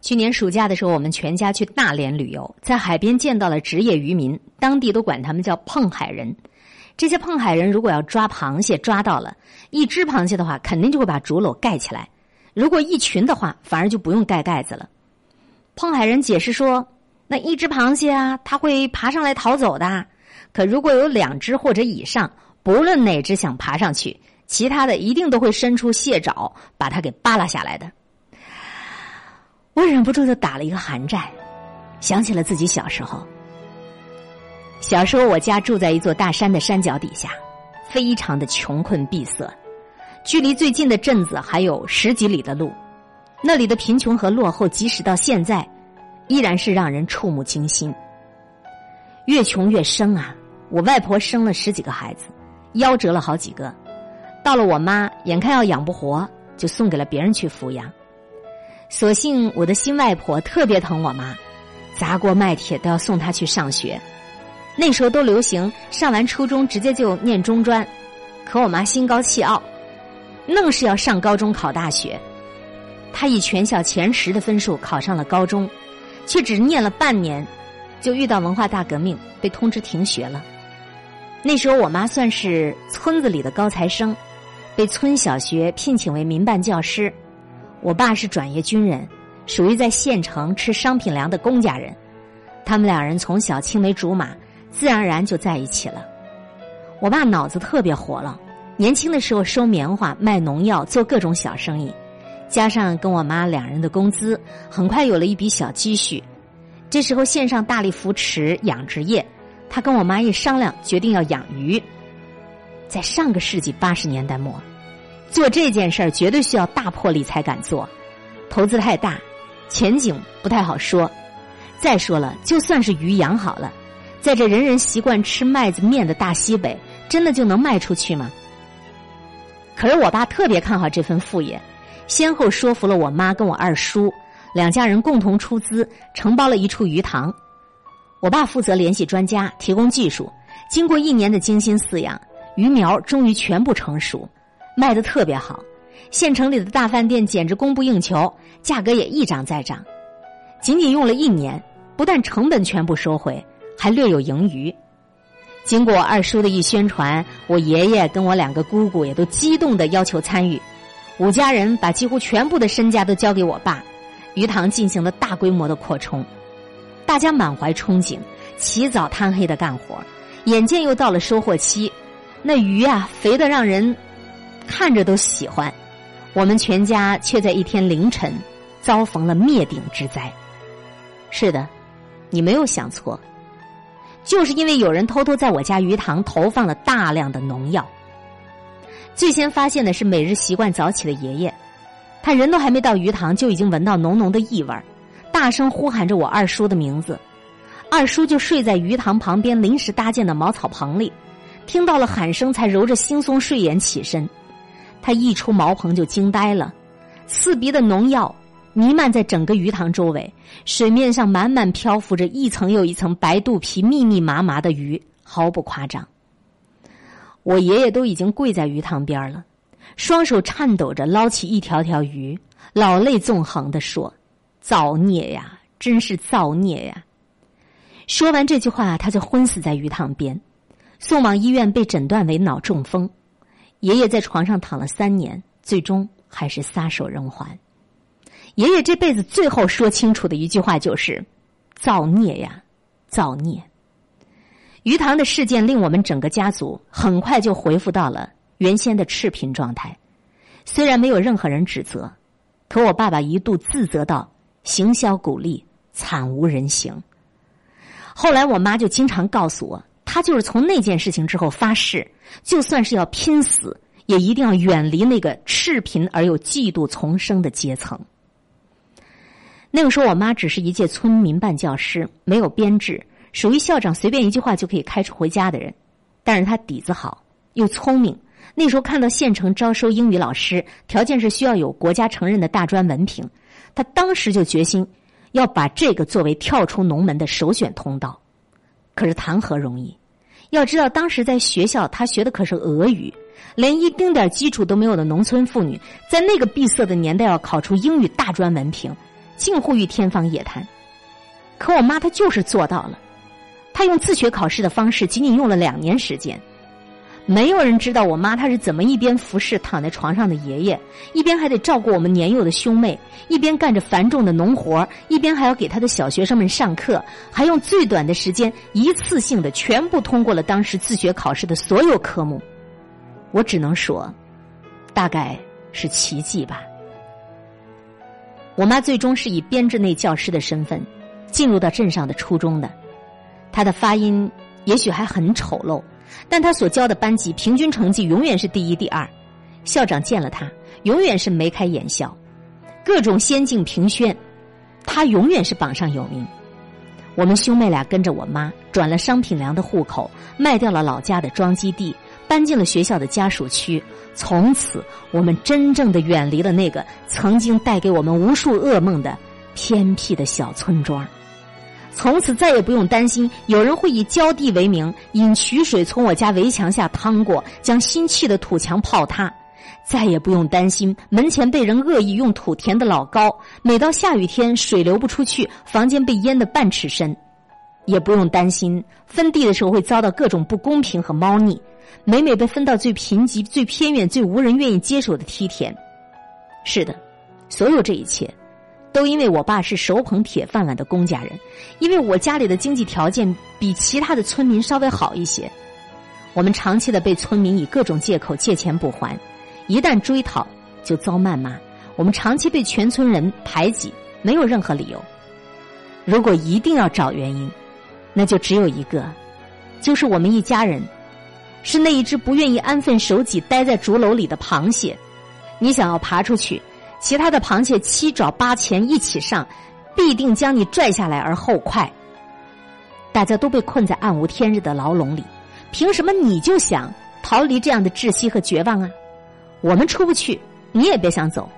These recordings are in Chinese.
去年暑假的时候，我们全家去大连旅游，在海边见到了职业渔民，当地都管他们叫碰海人。这些碰海人如果要抓螃蟹，抓到了一只螃蟹的话，肯定就会把竹篓盖起来；如果一群的话，反而就不用盖盖子了。碰海人解释说，那一只螃蟹啊，它会爬上来逃走的；可如果有两只或者以上，不论哪只想爬上去，其他的一定都会伸出蟹爪把它给扒拉下来的。我忍不住就打了一个寒战，想起了自己小时候。小时候，我家住在一座大山的山脚底下，非常的穷困闭塞，距离最近的镇子还有十几里的路。那里的贫穷和落后，即使到现在，依然是让人触目惊心。越穷越生啊！我外婆生了十几个孩子，夭折了好几个。到了我妈，眼看要养不活，就送给了别人去抚养。所幸我的新外婆特别疼我妈，砸锅卖铁都要送她去上学。那时候都流行上完初中直接就念中专，可我妈心高气傲，愣是要上高中考大学。她以全校前十的分数考上了高中，却只念了半年，就遇到文化大革命，被通知停学了。那时候我妈算是村子里的高材生，被村小学聘请为民办教师。我爸是转业军人，属于在县城吃商品粮的公家人。他们两人从小青梅竹马，自然而然就在一起了。我爸脑子特别活络，年轻的时候收棉花、卖农药、做各种小生意，加上跟我妈两人的工资，很快有了一笔小积蓄。这时候县上大力扶持养殖业，他跟我妈一商量，决定要养鱼。在上个世纪八十年代末。做这件事儿绝对需要大魄力才敢做，投资太大，前景不太好说。再说了，就算是鱼养好了，在这人人习惯吃麦子面的大西北，真的就能卖出去吗？可是我爸特别看好这份副业，先后说服了我妈跟我二叔，两家人共同出资承包了一处鱼塘。我爸负责联系专家，提供技术。经过一年的精心饲养，鱼苗终于全部成熟。卖的特别好，县城里的大饭店简直供不应求，价格也一涨再涨。仅仅用了一年，不但成本全部收回，还略有盈余。经过二叔的一宣传，我爷爷跟我两个姑姑也都激动的要求参与。五家人把几乎全部的身家都交给我爸，鱼塘进行了大规模的扩充。大家满怀憧憬，起早贪黑的干活。眼见又到了收获期，那鱼啊，肥的让人。看着都喜欢，我们全家却在一天凌晨遭逢了灭顶之灾。是的，你没有想错，就是因为有人偷偷在我家鱼塘投放了大量的农药。最先发现的是每日习惯早起的爷爷，他人都还没到鱼塘，就已经闻到浓浓的异味大声呼喊着我二叔的名字。二叔就睡在鱼塘旁边临时搭建的茅草棚里，听到了喊声，才揉着惺忪睡眼起身。他一出茅棚就惊呆了，刺鼻的农药弥漫在整个鱼塘周围，水面上满满漂浮着一层又一层白肚皮，密密麻麻的鱼，毫不夸张。我爷爷都已经跪在鱼塘边了，双手颤抖着捞起一条条鱼，老泪纵横的说：“造孽呀，真是造孽呀！”说完这句话，他就昏死在鱼塘边，送往医院被诊断为脑中风。爷爷在床上躺了三年，最终还是撒手人寰。爷爷这辈子最后说清楚的一句话就是：“造孽呀，造孽！”鱼塘的事件令我们整个家族很快就恢复到了原先的赤贫状态。虽然没有任何人指责，可我爸爸一度自责到行销鼓励，惨无人行。后来我妈就经常告诉我。他就是从那件事情之后发誓，就算是要拼死，也一定要远离那个赤贫而又嫉妒丛生的阶层。那个时候，我妈只是一届村民办教师，没有编制，属于校长随便一句话就可以开除回家的人。但是她底子好，又聪明。那时候看到县城招收英语老师，条件是需要有国家承认的大专文凭，她当时就决心要把这个作为跳出农门的首选通道。可是谈何容易？要知道，当时在学校，他学的可是俄语，连一丁点基础都没有的农村妇女，在那个闭塞的年代要考出英语大专文凭，近乎于天方夜谭。可我妈她就是做到了，她用自学考试的方式，仅仅用了两年时间。没有人知道我妈她是怎么一边服侍躺在床上的爷爷，一边还得照顾我们年幼的兄妹，一边干着繁重的农活，一边还要给他的小学生们上课，还用最短的时间一次性的全部通过了当时自学考试的所有科目。我只能说，大概是奇迹吧。我妈最终是以编制内教师的身份进入到镇上的初中的，她的发音也许还很丑陋。但他所教的班级平均成绩永远是第一、第二，校长见了他永远是眉开眼笑，各种先进评选，他永远是榜上有名。我们兄妹俩跟着我妈转了商品粮的户口，卖掉了老家的庄基地，搬进了学校的家属区。从此，我们真正的远离了那个曾经带给我们无数噩梦的偏僻的小村庄。从此再也不用担心有人会以浇地为名引渠水从我家围墙下趟过，将新砌的土墙泡塌；再也不用担心门前被人恶意用土填的老高，每到下雨天水流不出去，房间被淹得半尺深；也不用担心分地的时候会遭到各种不公平和猫腻，每每被分到最贫瘠、最偏远、最无人愿意接手的梯田。是的，所有这一切。都因为我爸是手捧铁饭碗的公家人，因为我家里的经济条件比其他的村民稍微好一些，我们长期的被村民以各种借口借钱不还，一旦追讨就遭谩骂，我们长期被全村人排挤，没有任何理由。如果一定要找原因，那就只有一个，就是我们一家人是那一只不愿意安分守己待在竹篓里的螃蟹，你想要爬出去。其他的螃蟹七爪八钳一起上，必定将你拽下来而后快。大家都被困在暗无天日的牢笼里，凭什么你就想逃离这样的窒息和绝望啊？我们出不去，你也别想走。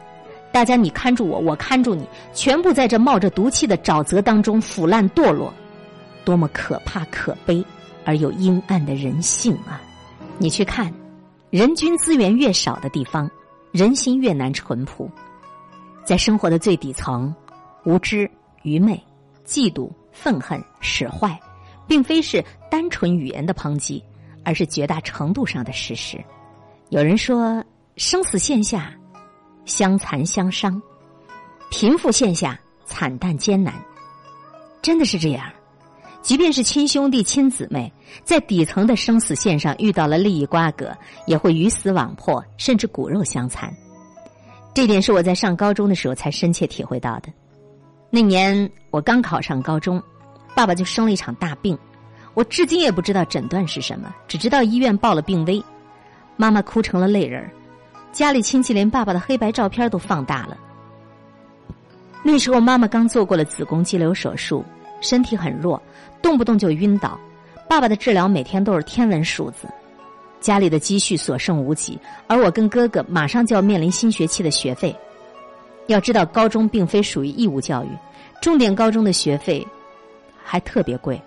大家你看住我，我看住你，全部在这冒着毒气的沼泽当中腐烂堕落，多么可怕、可悲而又阴暗的人性啊！你去看，人均资源越少的地方，人心越难淳朴。在生活的最底层，无知、愚昧、嫉妒、愤恨、使坏，并非是单纯语言的抨击，而是绝大程度上的事实。有人说，生死线下，相残相伤；贫富线下，惨淡艰难。真的是这样。即便是亲兄弟、亲姊妹，在底层的生死线上遇到了利益瓜葛，也会鱼死网破，甚至骨肉相残。这点是我在上高中的时候才深切体会到的。那年我刚考上高中，爸爸就生了一场大病，我至今也不知道诊断是什么，只知道医院报了病危。妈妈哭成了泪人儿家里亲戚连爸爸的黑白照片都放大了。那时候妈妈刚做过了子宫肌瘤手术，身体很弱，动不动就晕倒。爸爸的治疗每天都是天文数字。家里的积蓄所剩无几，而我跟哥哥马上就要面临新学期的学费。要知道，高中并非属于义务教育，重点高中的学费还特别贵。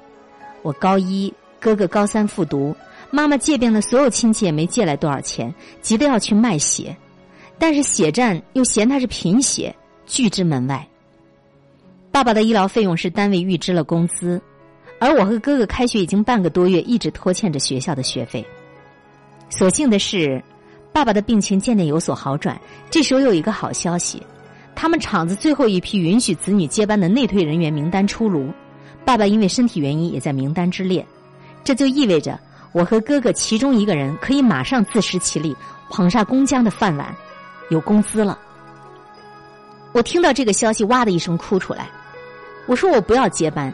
我高一，哥哥高三复读，妈妈借遍了所有亲戚也没借来多少钱，急得要去卖血，但是血站又嫌他是贫血，拒之门外。爸爸的医疗费用是单位预支了工资，而我和哥哥开学已经半个多月，一直拖欠着学校的学费。所幸的是，爸爸的病情渐渐有所好转。这时候有一个好消息，他们厂子最后一批允许子女接班的内退人员名单出炉，爸爸因为身体原因也在名单之列。这就意味着我和哥哥其中一个人可以马上自食其力，捧上公家的饭碗，有工资了。我听到这个消息，哇的一声哭出来。我说我不要接班，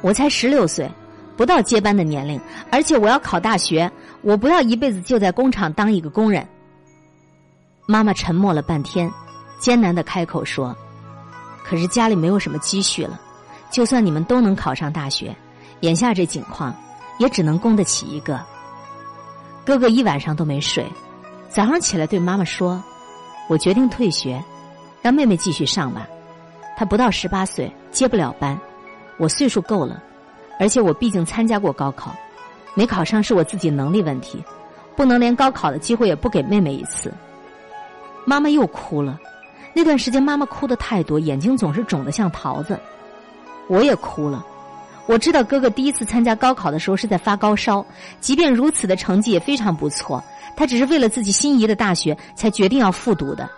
我才十六岁。不到接班的年龄，而且我要考大学，我不要一辈子就在工厂当一个工人。妈妈沉默了半天，艰难的开口说：“可是家里没有什么积蓄了，就算你们都能考上大学，眼下这景况，也只能供得起一个。”哥哥一晚上都没睡，早上起来对妈妈说：“我决定退学，让妹妹继续上吧。她不到十八岁，接不了班，我岁数够了。”而且我毕竟参加过高考，没考上是我自己能力问题，不能连高考的机会也不给妹妹一次。妈妈又哭了，那段时间，妈妈哭的太多，眼睛总是肿得像桃子，我也哭了。我知道哥哥第一次参加高考的时候是在发高烧，即便如此的成绩也非常不错，他只是为了自己心仪的大学才决定要复读的。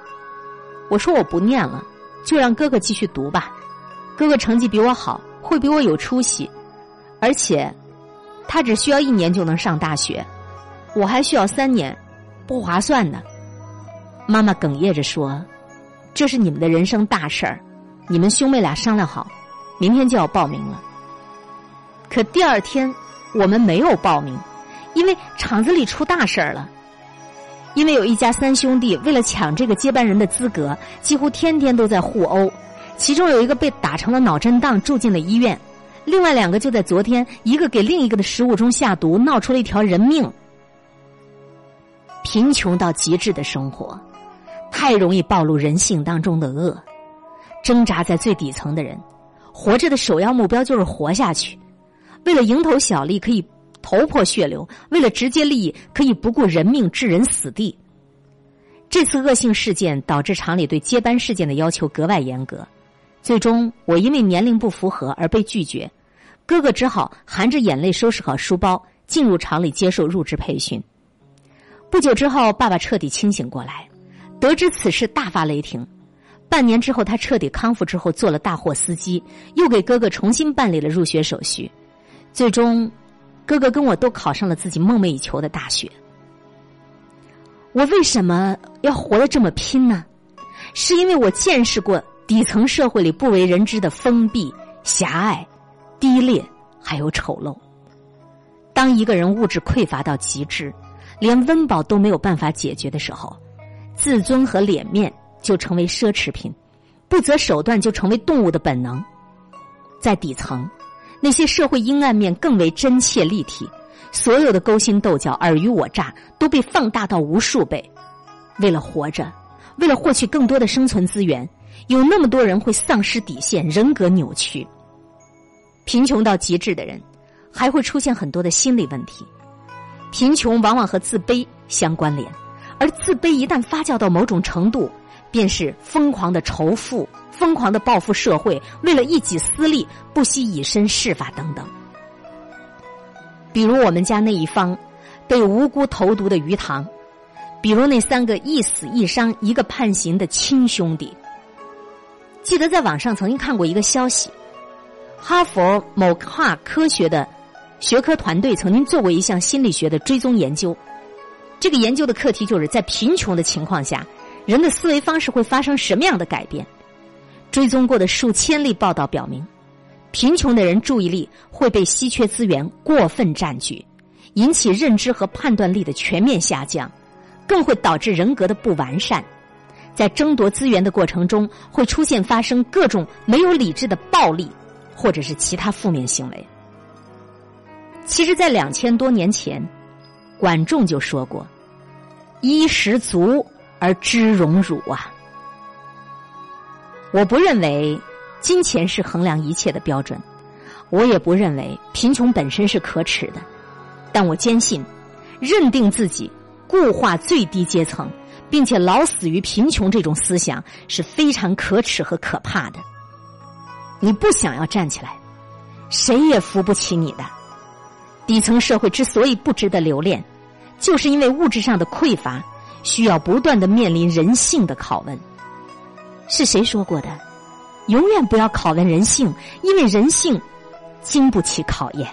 我说我不念了，就让哥哥继续读吧。哥哥成绩比我好，会比我有出息，而且他只需要一年就能上大学，我还需要三年，不划算呢。妈妈哽咽着说：“这是你们的人生大事儿，你们兄妹俩商量好，明天就要报名了。”可第二天，我们没有报名，因为厂子里出大事儿了。因为有一家三兄弟为了抢这个接班人的资格，几乎天天都在互殴。其中有一个被打成了脑震荡，住进了医院；另外两个就在昨天，一个给另一个的食物中下毒，闹出了一条人命。贫穷到极致的生活，太容易暴露人性当中的恶。挣扎在最底层的人，活着的首要目标就是活下去。为了蝇头小利，可以头破血流；为了直接利益，可以不顾人命置人死地。这次恶性事件导致厂里对接班事件的要求格外严格，最终我因为年龄不符合而被拒绝，哥哥只好含着眼泪收拾好书包进入厂里接受入职培训。不久之后，爸爸彻底清醒过来，得知此事大发雷霆。半年之后，他彻底康复之后做了大货司机，又给哥哥重新办理了入学手续。最终，哥哥跟我都考上了自己梦寐以求的大学。我为什么要活得这么拼呢？是因为我见识过底层社会里不为人知的封闭、狭隘、低劣，还有丑陋。当一个人物质匮乏到极致，连温饱都没有办法解决的时候，自尊和脸面就成为奢侈品，不择手段就成为动物的本能。在底层。那些社会阴暗面更为真切立体，所有的勾心斗角、尔虞我诈都被放大到无数倍。为了活着，为了获取更多的生存资源，有那么多人会丧失底线、人格扭曲。贫穷到极致的人，还会出现很多的心理问题。贫穷往往和自卑相关联，而自卑一旦发酵到某种程度，便是疯狂的仇富。疯狂的报复社会，为了一己私利，不惜以身试法等等。比如我们家那一方被无辜投毒的鱼塘，比如那三个一死一伤一个判刑的亲兄弟。记得在网上曾经看过一个消息，哈佛某跨科学的学科团队曾经做过一项心理学的追踪研究。这个研究的课题就是在贫穷的情况下，人的思维方式会发生什么样的改变。追踪过的数千例报道表明，贫穷的人注意力会被稀缺资源过分占据，引起认知和判断力的全面下降，更会导致人格的不完善。在争夺资源的过程中，会出现发生各种没有理智的暴力，或者是其他负面行为。其实，在两千多年前，管仲就说过：“衣食足而知荣辱啊。”我不认为金钱是衡量一切的标准，我也不认为贫穷本身是可耻的，但我坚信，认定自己固化最低阶层，并且老死于贫穷这种思想是非常可耻和可怕的。你不想要站起来，谁也扶不起你的。底层社会之所以不值得留恋，就是因为物质上的匮乏，需要不断的面临人性的拷问。是谁说过的？永远不要拷问人性，因为人性经不起考验。